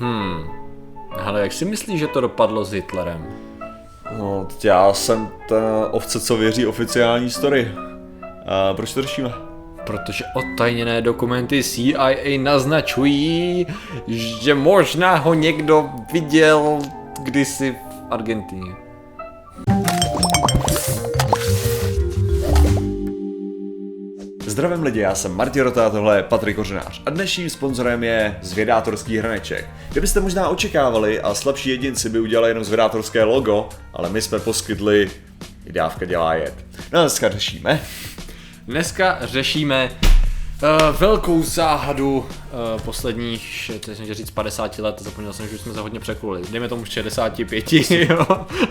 Hmm. Ale jak si myslíš, že to dopadlo s Hitlerem? No, já jsem ta ovce, co věří oficiální story. A proč to řešíme? Protože odtajněné dokumenty CIA naznačují, že možná ho někdo viděl kdysi v Argentině. Zdravím lidi, já jsem Martin Rota tohle je Patrik Kořenář a dnešním sponzorem je Zvědátorský hrneček. Kdybyste možná očekávali a slabší jedinci by udělali jenom zvědátorské logo, ale my jsme poskytli i dávka dělá jet. No a dneska řešíme. Dneska řešíme uh, velkou záhadu uh, posledních, teď jsem říct 50 let, zapomněl jsem, že už jsme se hodně překulili. Dejme tomu 65, jo,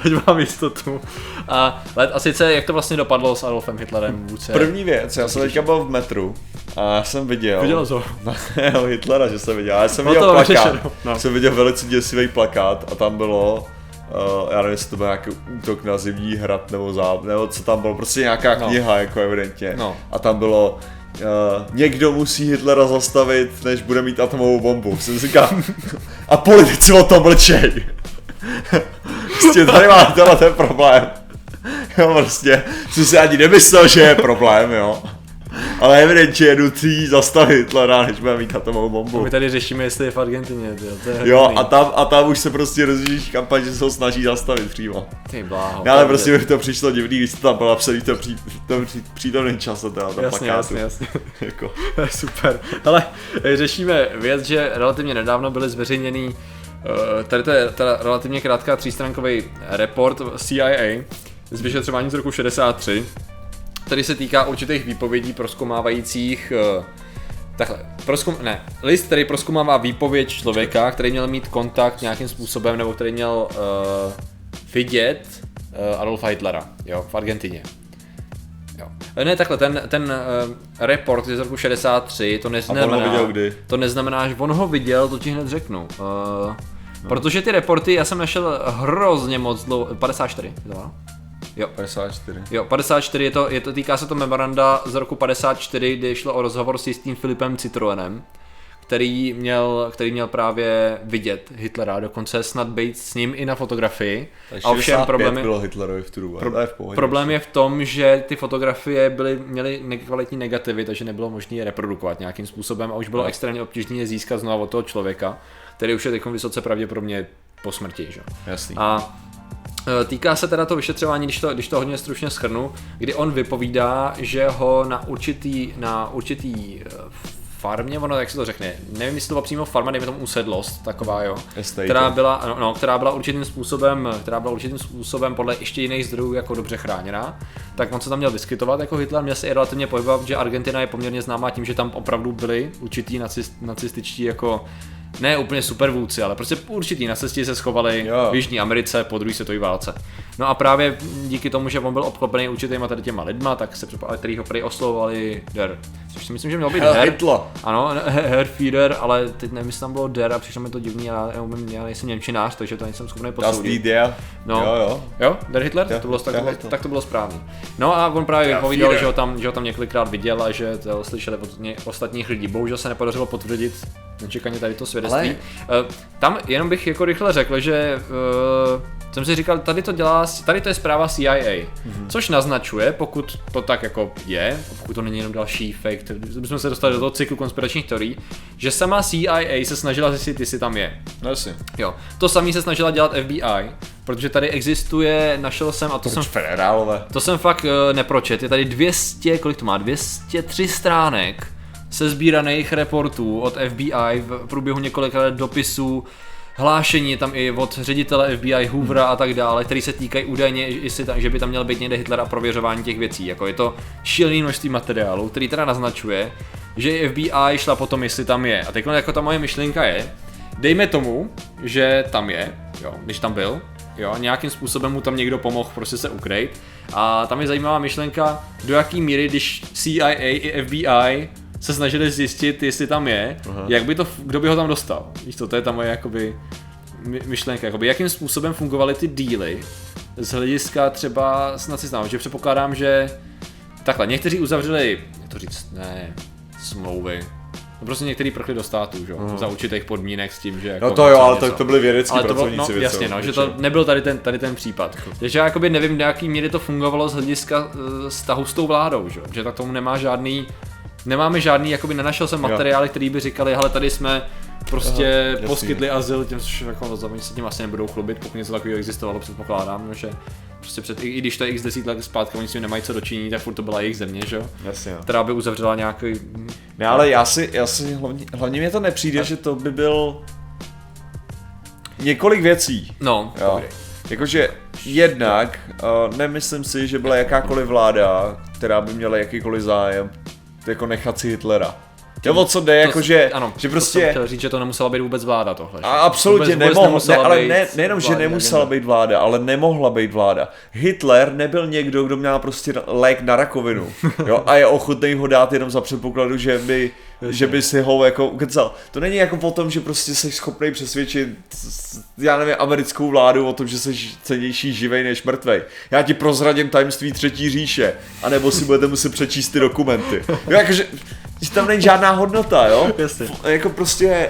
ať mám jistotu. A, let, a sice, jak to vlastně dopadlo s Adolfem Hitlerem vůdce? První věc, já jsem teďka byl v metru a já jsem viděl. Viděl? No, Hitlera, že jsem viděl. Já jsem No viděl to plakát. vyřešeno, no. Jsem viděl velice děsivý plakát a tam bylo Uh, já nevím, jestli to byl nějaký útok na zimní hrad nebo záb, nebo co tam bylo, prostě nějaká No. kniha, jako evidentně. No. A tam bylo, uh, někdo musí Hitlera zastavit, než bude mít atomovou bombu. Jsem říkal, a politici o tom mlčej. prostě tady má tenhle ten problém. Jo, prostě, jsem si ani nemyslel, že je problém, jo. Ale evidentně je nutný zastavit Hitlera, než bude mít atomovou bombu. My tady řešíme, jestli je v Argentině, tyjo, to je Jo, a tam, a tam už se prostě rozvíjí kampaň, že se ho snaží zastavit přímo. Ty bláho. No, ale to prostě mi to přišlo divný, když to tam bylo napsaný v tom, pří, v tom pří, přítomném čase, teda Jasně, plakátu. jasně, jasně. jako. To super. Ale eh, řešíme věc, že relativně nedávno byly zveřejněný eh, Tady to je teda relativně krátká třístránkový report CIA z vyšetřování z roku 63, který se týká určitých výpovědí proskomávajících eh, Takhle, proskum, ne, list, který proskumává výpověď člověka, který měl mít kontakt nějakým způsobem, nebo který měl uh, vidět uh, Adolfa Hitlera, jo, v Argentině. Jo. Ne, takhle, ten, ten uh, report je z roku 63, to neznamená... on ho viděl kdy? To neznamená, že on ho viděl, to ti hned řeknu. Uh, no. Protože ty reporty, já jsem našel hrozně moc dlouho, 54, je to ono? Jo, 54. Jo, 54 je to, je to, týká se to memoranda z roku 54, kdy šlo o rozhovor s jistým Filipem Citroenem, který měl, který měl právě vidět Hitlera, dokonce snad být s ním i na fotografii. Takže A ovšem problém je, bylo Hitlerovi v tu dobu, pro, je v pohodě. problém je v tom, že ty fotografie byly, měly nekvalitní negativy, takže nebylo možné je reprodukovat nějakým způsobem a už bylo No. extrémně obtížné je získat znovu od toho člověka, který už je teď vysoce pravděpodobně po smrti. Že? Jasný. A Týká se teda to vyšetřování, když to, když to hodně stručně schrnu, kdy on vypovídá, že ho na určitý, na určitý e, farmě, ono jak se to řekne, nevím, jestli to byla přímo farma, dejme tomu usedlost, taková jo, Estate. která byla, no, no, která byla určitým způsobem, která byla určitým způsobem podle ještě jiných zdrojů jako dobře chráněná, tak on se tam měl vyskytovat jako Hitler, měl se i relativně pohybovat, že Argentina je poměrně známá tím, že tam opravdu byli určitý nacist, nacističtí jako ne úplně supervůdci, ale prostě určitý nacisti se schovali Jo. v Jižní Americe po druhé světové válce. No a právě díky tomu, že on byl obklopený určitýma tady těma lidma, tak se předpokládá, který ho prý oslovovali Der. Což si myslím, že měl být Her. Hitler. Ano, Herr Fieder, ale teď nevím, jestli tam bylo Der a přišlo mi to divný, já, já, umím, já nejsem Němčinář, takže to nejsem schopný Das posoudit. der. No. Jo, jo. Jo, Der Hitler? Jo, to bylo, tak, bylo, Hitler. tak to bylo správný. No a on právě vypovídal, že ho, tam, že ho tam několikrát viděl a že to slyšeli od ostatních lidí. Bohužel se nepodařilo potvrdit nečekaně tady to svědectví. Ale... Tam jenom bych jako rychle řekl, že uh, jsem si říkal, tady to dělá, tady to je zpráva CIA, mm-hmm. což naznačuje, pokud to tak jako je, pokud to není jenom další fake, tak bychom se dostali do toho cyklu konspiračních teorií, že sama CIA se snažila zjistit, jestli tam je. No jasně. Jo, to samý se snažila dělat FBI, protože tady existuje, našel jsem, a to jsem, Federálové. to jsem fakt uh, nepročet, je tady 200, kolik to má, 203 stránek se sbíraných reportů od FBI v průběhu několika let dopisů, hlášení tam i od ředitele FBI Hoovera a tak dále, který se týkají údajně, jestli tam, že by tam měl být někde Hitler a prověřování těch věcí. Jako je to šílený množství materiálu, který teda naznačuje, že FBI šla potom, jestli tam je. A teď jako ta moje myšlenka je, dejme tomu, že tam je, jo, když tam byl, jo, nějakým způsobem mu tam někdo pomohl prostě se ukrejt. A tam je zajímavá myšlenka, do jaký míry, když CIA i FBI se snažili zjistit, jestli tam je, Aha. jak by to, kdo by ho tam dostal. Víš to, to je ta moje jakoby my- myšlenka, jakoby jakým způsobem fungovaly ty díly z hlediska třeba s nacistama, že předpokládám, že takhle, někteří uzavřeli, jak to říct, ne, smlouvy, No prostě některý prchli do státu, že? jo, za určitých podmínek s tím, že jako No to jo, ale něco. to, to byly vědecký ale to bylo, no, jasně, většinou, no, že to nebyl tady ten, tady ten případ. Takže já jakoby nevím, do jaký míry to fungovalo z hlediska uh, vztahu s tou vládou, že, jo, že tak tomu nemá žádný, nemáme žádný, jakoby nenašel jsem materiály, který by říkali, hele, tady jsme prostě jasný. poskytli azyl těm, což jako za mě se tím asi nebudou chlubit, pokud něco takového existovalo, předpokládám, že prostě před, i, i když to je x desít let zpátky, oni s tím nemají co dočinění, tak furt to byla jejich země, že jo, Jasně, která by uzavřela nějaký, Ne, ale já si, já si hlavně, hlavně mě to nepřijde, že to by byl několik věcí. no, Jo. dobrý. Jakože jednak uh, nemyslím si, že byla jakákoliv vláda, která by měla jakýkoliv zájem jako nechat si Hitlera. Jo, o co jde, To- jakože, ano, že to prostě... jsem chtěl říct, že to nemusela být vůbec vláda tohle. A absolutně Vůbec- vůbec nemohla, ne, ale ne, nejenom, že nemusela být vláda, ale nemohla být vláda. Hitler nebyl někdo, kdo měl prostě lék na rakovinu. Jo, a je ochotný ho dát jenom za předpokladu, že by, že by si ho jako ukecal. To není jako o tom, že prostě jsi schopný přesvědčit, já nevím, americkou vládu o tom, že jsi cenější živej než mrtvej. Já ti prozradím tajemství třetí říše, anebo si budete muset přečíst ty dokumenty. Jo, jakože, že tam není žádná hodnota, jo? Jasně. jako prostě, eh,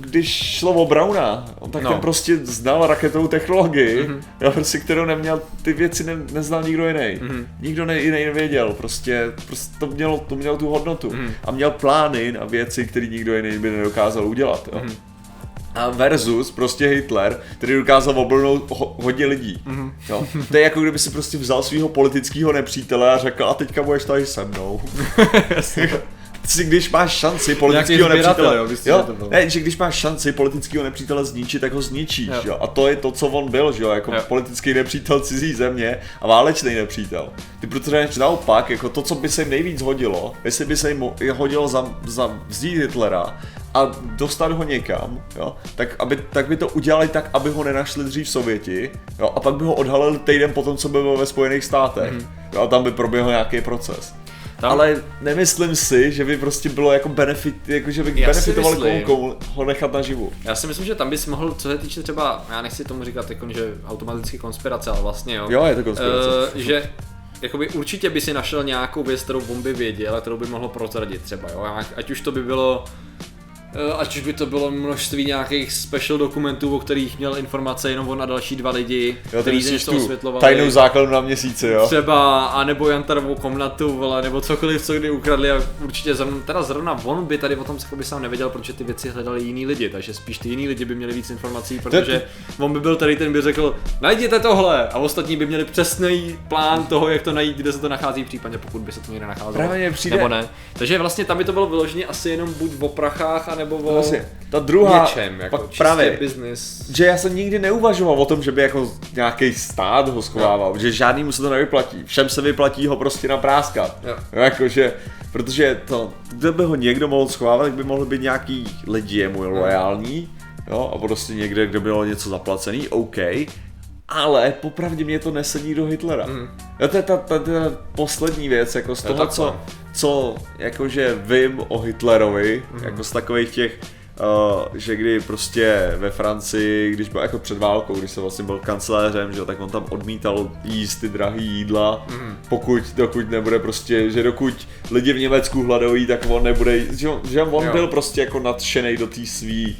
když šlo o Brauna, on tak no. ten prostě znal raketovou technologii, mm-hmm. jo, prostě, kterou neměl, ty věci ne, neznal nikdo jiný. Mm-hmm. Nikdo ne, jiný nevěděl, prostě, prostě to, mělo, to mělo tu hodnotu. Mm-hmm. A měl plány na věci, které nikdo jiný by nedokázal udělat. Jo. Mm-hmm. A versus prostě Hitler, který dokázal oblnout ho, hodně lidí. Mm-hmm. Jo? To je jako kdyby si prostě vzal svého politického nepřítele a řekl, a teďka budeš tady se mnou. si když máš šanci politického nepřítele, jo, jo, ne, že když máš šanci politického nepřítele zničit, tak ho zničíš, Jo. jo. A to je to, co on byl, že jo, jako Jo. politický nepřítel cizí země a válečný nepřítel. Ty protože naopak, jako to, co by se jim nejvíc hodilo, jestli by se jim hodilo za, za vzít Hitlera a dostat ho někam, jo, tak, aby, tak by to udělali tak, aby ho nenašli dřív Sověti, jo, a pak by ho odhalili týden potom, co by byl ve Spojených státech. Mhm. Jo, a tam by proběhl nějaký proces. Tam- Ale nemyslím si, že by prostě bylo jako benefit, jako že by Já myslím- komu, ho nechat naživu. Já si myslím, že tam bys mohl, co se týče třeba, já nechci tomu říkat jako, že automaticky konspirace, ale vlastně jo. Jo, je to konspirace. Uh, že jakoby určitě by si našel nějakou věc, kterou on by věděl a kterou by mohl prozradit třeba, jo. Ať- už to by bylo Ať už by to bylo množství nějakých special dokumentů, o kterých měl informace jenom on a další dva lidi, Jo, myslíš něco osvětlovali. tajnou základnu na měsíci, jo? Třeba, anebo Jantarovou komnatu, vole, nebo cokoliv, co kdy ukradli a určitě zrovna, teda zrovna on by tady o tom by sám nevěděl, protože ty věci hledali jiní lidi, takže spíš ty jiní lidi by měli víc informací, protože on by byl tady ten by řekl, najděte tohle a ostatní by měli přesný plán toho, jak to najít, kde se to nachází, případně pokud by se to někde nacházelo. Právě přijde- Nebo ne. Takže vlastně tam by to bylo vyloženě asi jenom buď o prachách, anebo o Vlastně, ta druhá, něčem, jako pak právě, business. že já jsem nikdy neuvažoval o tom, že by jako nějaký stát ho schovával, že žádný mu se to nevyplatí. Všem se vyplatí ho prostě napráskat. Jo. Jakože, protože to, kdyby ho někdo mohl schovávat, tak by mohl být nějaký lidi jemu lojální, jo, a prostě někde, kde bylo něco zaplacený, OK, ale popravdě mě to nesedí do Hitlera. Mm. To je ta, ta, ta poslední věc, jako z toho, co, no. Co jakože vím o Hitlerovi, Mhm. mm. jako z takových těch, uh, že kdy prostě ve Francii, když byl jako před válkou, když se vlastně byl kancléřem, že, tak on tam odmítal jíst ty drahý jídla, mm. pokud, dokud nebude prostě, že dokud lidi v Německu hladoví, tak on nebude, že, on- že on Jo. byl prostě jako nadšený do té svý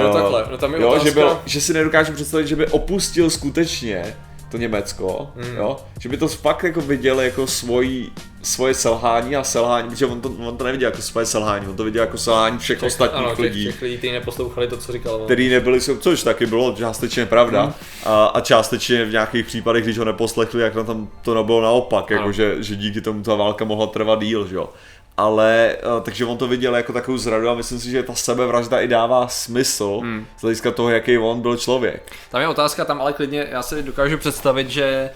Jo, uh, takhle, no tam je jo, že, byl, že si nedokážu představit, že by opustil skutečně to Německo, mm. jo, že by to fakt jako viděl jako svojí, svoje selhání a selhání, protože on to, on to neviděl jako svoje selhání, on to viděl jako selhání všech ostatních ano, lidí, těch lidí, kteří neposlouchali to, co říkal on. který nebyli, což taky bylo částečně pravda, Hmm. a, a částečně v nějakých případech, když ho neposlechli, jak na tom to nebylo naopak, Ano. jako že, že díky tomu ta válka mohla trvat díl, že jo. Ale, takže on to viděl jako takovou zradu a myslím si, že ta sebevražda i dává smysl Hmm. z hlediska toho, jaký on byl člověk. Tam je otázka, tam ale klidně, já si dokážu představit, že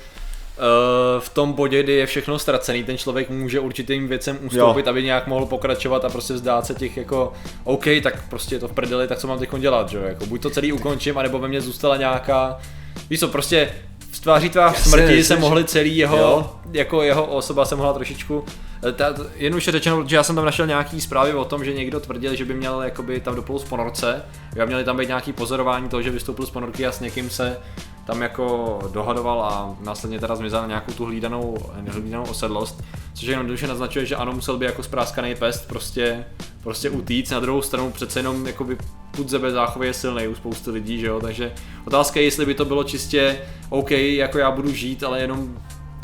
v tom bodě, kdy je všechno ztracený, ten člověk může určitým věcem ustoupit, Jo. aby nějak mohl pokračovat a prostě vzdát se těch jako, OK, tak prostě je to v prdeli, tak co mám teď dělat, že jo, jako buď to celý ukončím, anebo ve mně zůstala nějaká, víš co, prostě v tváří tvář smrti se mohli celý jeho, Jo. jako jeho osoba se mohla trošičku, eh, ta, jen už je řečeno, že já jsem tam našel nějaký zprávy o tom, že někdo tvrdil, že by měl jakoby tam doplul z ponorce, a měli tam být nějaký pozorování toho, že vystoupil z ponorky a s někým se tam jako dohadoval a následně teda zmizel na nějakou tu hlídanou, hlídanou osedlost, což jenom dobře naznačuje, že ano, musel by jako spráskaný pest prostě, prostě utíct, na druhou stranu přece jenom jakoby put zebe záchově je silný u spousty lidí, že jo, takže otázka je, jestli by to bylo čistě OK, jako já budu žít, ale jenom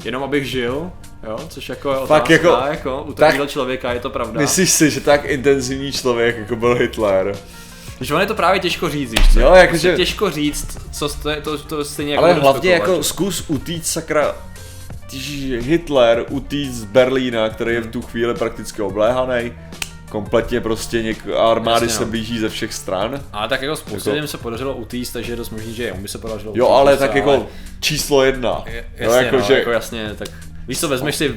jenom abych žil, jo, což jako je otázka, Fakt jako- jako, jako u takového člověka je to pravda. Myslíš si, že tak intenzivní člověk jako byl Hitler? Že on je to právě těžko říct, víš co? Jo, jakože- Prostě těžko říct, co to, je, to, to stejně jako Ale hlavně jako že? zkus utíct sakra Hitler utíct z Berlína, který je v tu chvíli prakticky obléhaný, kompletně prostě něk- armády Jasně, se no. blíží ze všech stran. Ale tak jako spoustě Jako- se podařilo utíct, takže je dost možný, že jemu by se podařilo Jo, ale tak jako číslo jedna. Je- Jasně, jako, no, že, jako jasně, tak víš co, vezmeš si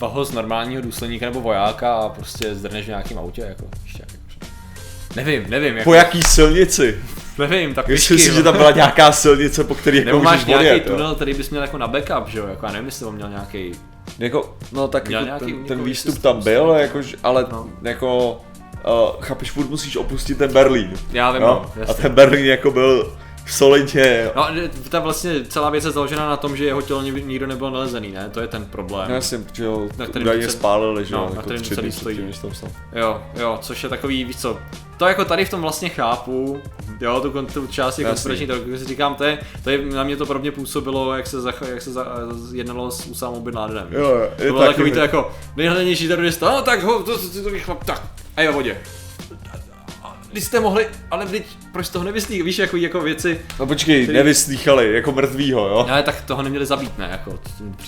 vaho z normálního důsledníka nebo vojáka a prostě zdrneš v nějakým autě, jako, ještě, jako Nevím, nevím, jako, po jaký silnici? nevím, tak Myslím si, že no. tam byla nějaká silnice, po který jako Nebo máš nějaký odjet, jo. tunel, který bys měl jako na backup, že jo, jako já nevím, jestli on měl nějaký, Jako, no tak Měl jako nějaký ten, ten výstup tam byl, jakož, ale No. jako, uh, chápeš, furt musíš opustit ten Berlín. já vím, Jo? no, A ten Berlín jako byl solidně, No, ta vlastně celá věc je založena na tom, že jeho tělo ni- nikdo nebyl nalezený, ne? To je ten problém. já jsem, že jo, Na to kterým údajně celý- spálili, že no, jo, na jako kterým tři celý stojí. tam. Jo, jo, což je takový, víš co, to jako tady v tom vlastně chápu, jo, tu, tu část jako Jasný. konspirační teorie, si říkám, to je, to je, na mě to podobně působilo, jak se, zach, jak se za, jednalo s Usámou Bin Ladenem. Jo, jo, to je bylo takový to jako, nejhlednější terorista, no tak ho, to, to, to, to chlap, tak, a je ve vodě. Když jste mohli, ale vždyť, proč toho nevyslí, víš, jako, jako věci, No počkej, Který- nevyslýchali, jako mrtvýho, jo? ale tak toho neměli zabít, ne, jako,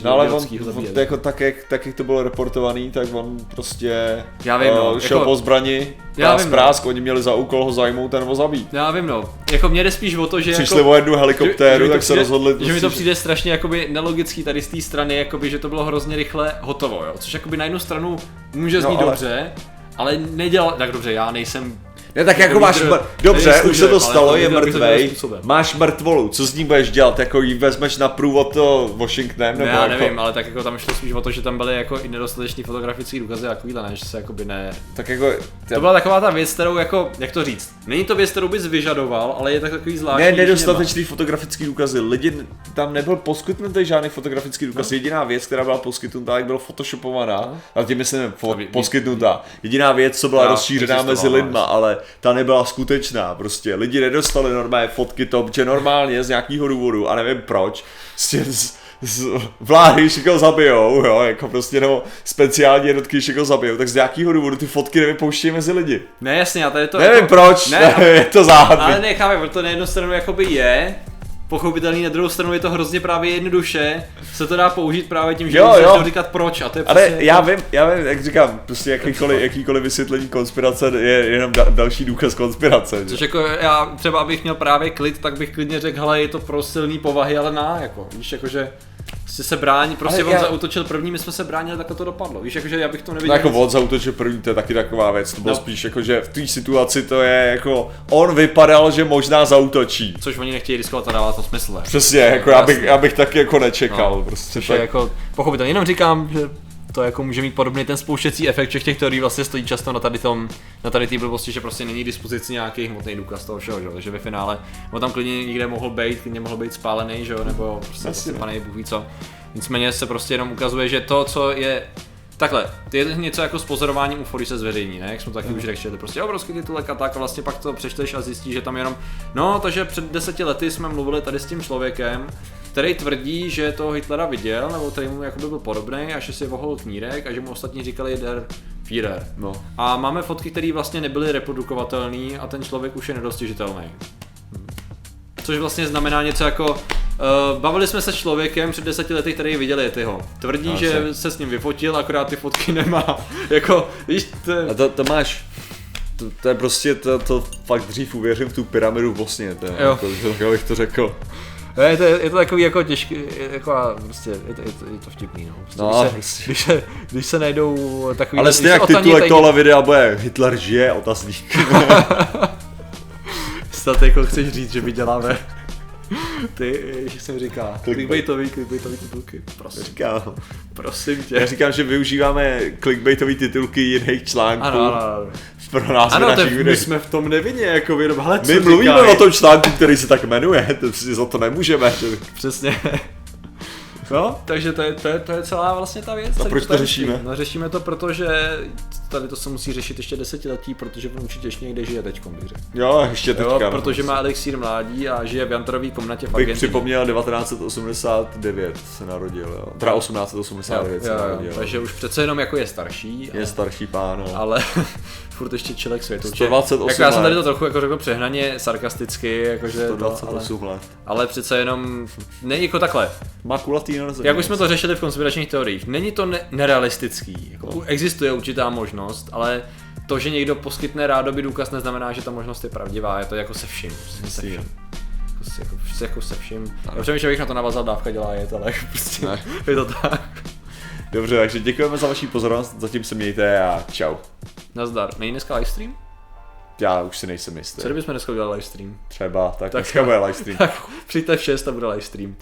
No ale on, on jako tak, jak, tak, jak to bylo reportovaný, tak on prostě Já vím, no, uh, šel jako- po zbrani, Já vím, no. prásk, oni měli za úkol ho zajmout a nebo zabít. Já vím, no, jako mě jde spíš o to, že Přišli jako, o jednu helikoptéru, to tak se přijde- rozhodli Že mi to prostě, přijde strašně jakoby nelogický tady z té strany, jakoby, že to bylo hrozně rychle hotovo, jo. Což jakoby na jednu stranu může No, znít ale- dobře, ale nedělal, tak dobře, já nejsem Ne, tak jako jako máš, mr- dobře, už se to stalo, jako je mrtvej, máš mrtvolu, co s ním budeš dělat, jako ji vezmeš na průvod to Washingtonem, ne, nebo já jako, nevím, ale tak jako tam šlo spíš o to, že tam byly jako i nedostateční fotografické důkazy a takovýhle, ne, že se jakoby ne... tak jako, To byla taková ta věc, kterou jako, jak to říct, není to věc, kterou bys vyžadoval, ale je tak takový zvláštní. ne, nedostatečný fotografický důkazy, lidi, tam nebyl poskytnutý žádný fotografický důkaz, No. jediná věc, která byla poskytnutá, jak byla photoshopovaná, a tím myslím fo- poskytnutá, jediná věc, co byla rozšířená mezi lidma, ale ta nebyla skutečná, prostě, lidi nedostali normálně fotky to, že normálně z nějakého důvodu, a nevím proč, prostě z, z vlády, někoho zabijou, jo, jako prostě, nebo speciální jednotky, někoho zabijou, tak z nějakého důvodu ty fotky nevypouštějí mezi lidi. Ne, jasně, a tady to... Nevím jako, proč, Ne, je to záhadný. Ale necháme, protože na jednu stranu jakoby je, pochopitelný, na druhou stranu je to hrozně právě jednoduše, se to dá použít právě tím, že Jo, jo, říkat proč a to je Ale přesně já jako- vím, já vím, jak říkám, prostě jakýkoliv, jakýkoliv vysvětlení konspirace je jenom da- další důkaz konspirace. že? Což jako já třeba abych měl právě klid, tak bych klidně řekl, hele, je to pro silný povahy, ale na, jako, víš, jakože prostě se brání, prostě Ale on já- zautočil první, my jsme se bránili, tak to dopadlo, víš, jakože já bych to No neviděl. jako on zautočil první, to je taky taková věc, to bylo No. spíš jako, že v té situaci to je jako, on vypadal, že možná zautočí. Což oni nechtějí riskovat a dává to smysl. Přesně, jako já bych, já bych taky jako nečekal, No, prostě Což tak. je jako pochopitelně, jenom říkám, že to jako může mít podobný ten spouštěcí efekt všech těch teorií vlastně stojí často na tady tom, na tady té blbosti, že prostě není k dispozici nějaký hmotný důkaz toho všeho, že? takže ve finále on tam klidně někde mohl být, klidně mohl být spálený, že jo, nebo prostě zasypaný, bůh ví co. Nicméně se prostě jenom ukazuje, že to, co je Takhle, ty je to něco jako s pozorováním UFO, se zveřejní, ne? Jak jsme to taky už řekli, že to je prostě obrovský titulek a tak a vlastně pak to přečteš a zjistíš, že tam jenom, no, takže před deseti lety jsme mluvili tady s tím člověkem, který tvrdí, že toho Hitlera viděl, nebo který mu jakoby byl podobný a že si vohol knírek a že mu ostatní říkali der Führer. No. A máme fotky, které vlastně nebyly reprodukovatelné a ten člověk už je nedostižitelný. Což vlastně znamená něco jako, uh, bavili jsme se s člověkem před deseti lety, který viděl Yetyho. Tvrdí, No, že se- se s ním vyfotil, akorát ty fotky nemá. jako, víš, to, A to, to máš, to, to je prostě, to, to fakt dřív uvěřím v tu pyramidu v Bosně, to je, Jo. jako, že takhle bych to řekl. Je, to, je to takový jako těžký, je, jako, prostě, je to, je to, je to vtipný, no. Prostě, No, když, se, prostě. když, se, když se najdou takový... Ale stejně jak titulek tady- tohle videa bude Hitler žije, otazník. Snad jako chceš říct, že my děláme Ty, se mi říká, Clickbait. clickbaitový, clickbaitový titulky. Prosím, Říkám. prosím tě. Já říkám, že využíváme clickbaitové titulky jiných článků Ano, ano, ano. pro nás Ano, našich my videí. jsme v tom nevinně, jako jenom, hele, co My mluvíme říkají? o tom článku, který se tak jmenuje, to si za to nemůžeme. Přesně. No, takže to je, to je, to je celá vlastně ta věc. A proč to tajemství. řešíme? No řešíme to, protože tady to se musí řešit ještě desetiletí, protože on určitě ještě někde žije teďkom, bych řekl. Jo, ještě teďka. Jo, no. protože má elixír mládí a žije v jantrový komnatě v Bych Argentině. připomněl 1989 se narodil, jo. Teda 1889 se jo, jo, narodil. takže už přece jenom jako je starší, Je starší pán, no. ale furt ještě člověk světu. 128 jako já jsem tady to trochu jako řekl přehnaně sarkasticky, jakože to, ale, 128 let. ale přece jenom, ne jako takhle, Má kulatý narození. Jak už jsme to řešili v konspiračních teoriích, není to ne- nerealistický. Jako, existuje určitá možnost, ale to, že někdo poskytne rádoby důkaz, neznamená, že ta možnost je pravdivá. Je to jako se vším. Prostě se vším. Jako, se- jako, jako se vším. Já přemýšlel, bych na to navazal, dávka dělá jet, ale prostě Ne. je to tak. Dobře, takže děkujeme za vaši pozornost, zatím se mějte a čau. Nazdar. Není dneska livestream? Já už si nejsem jistý. Co kdybychom dneska udělali livestream? Třeba, tak, Tak dneska bude livestream. Tak přijďte v 6 a bude livestream.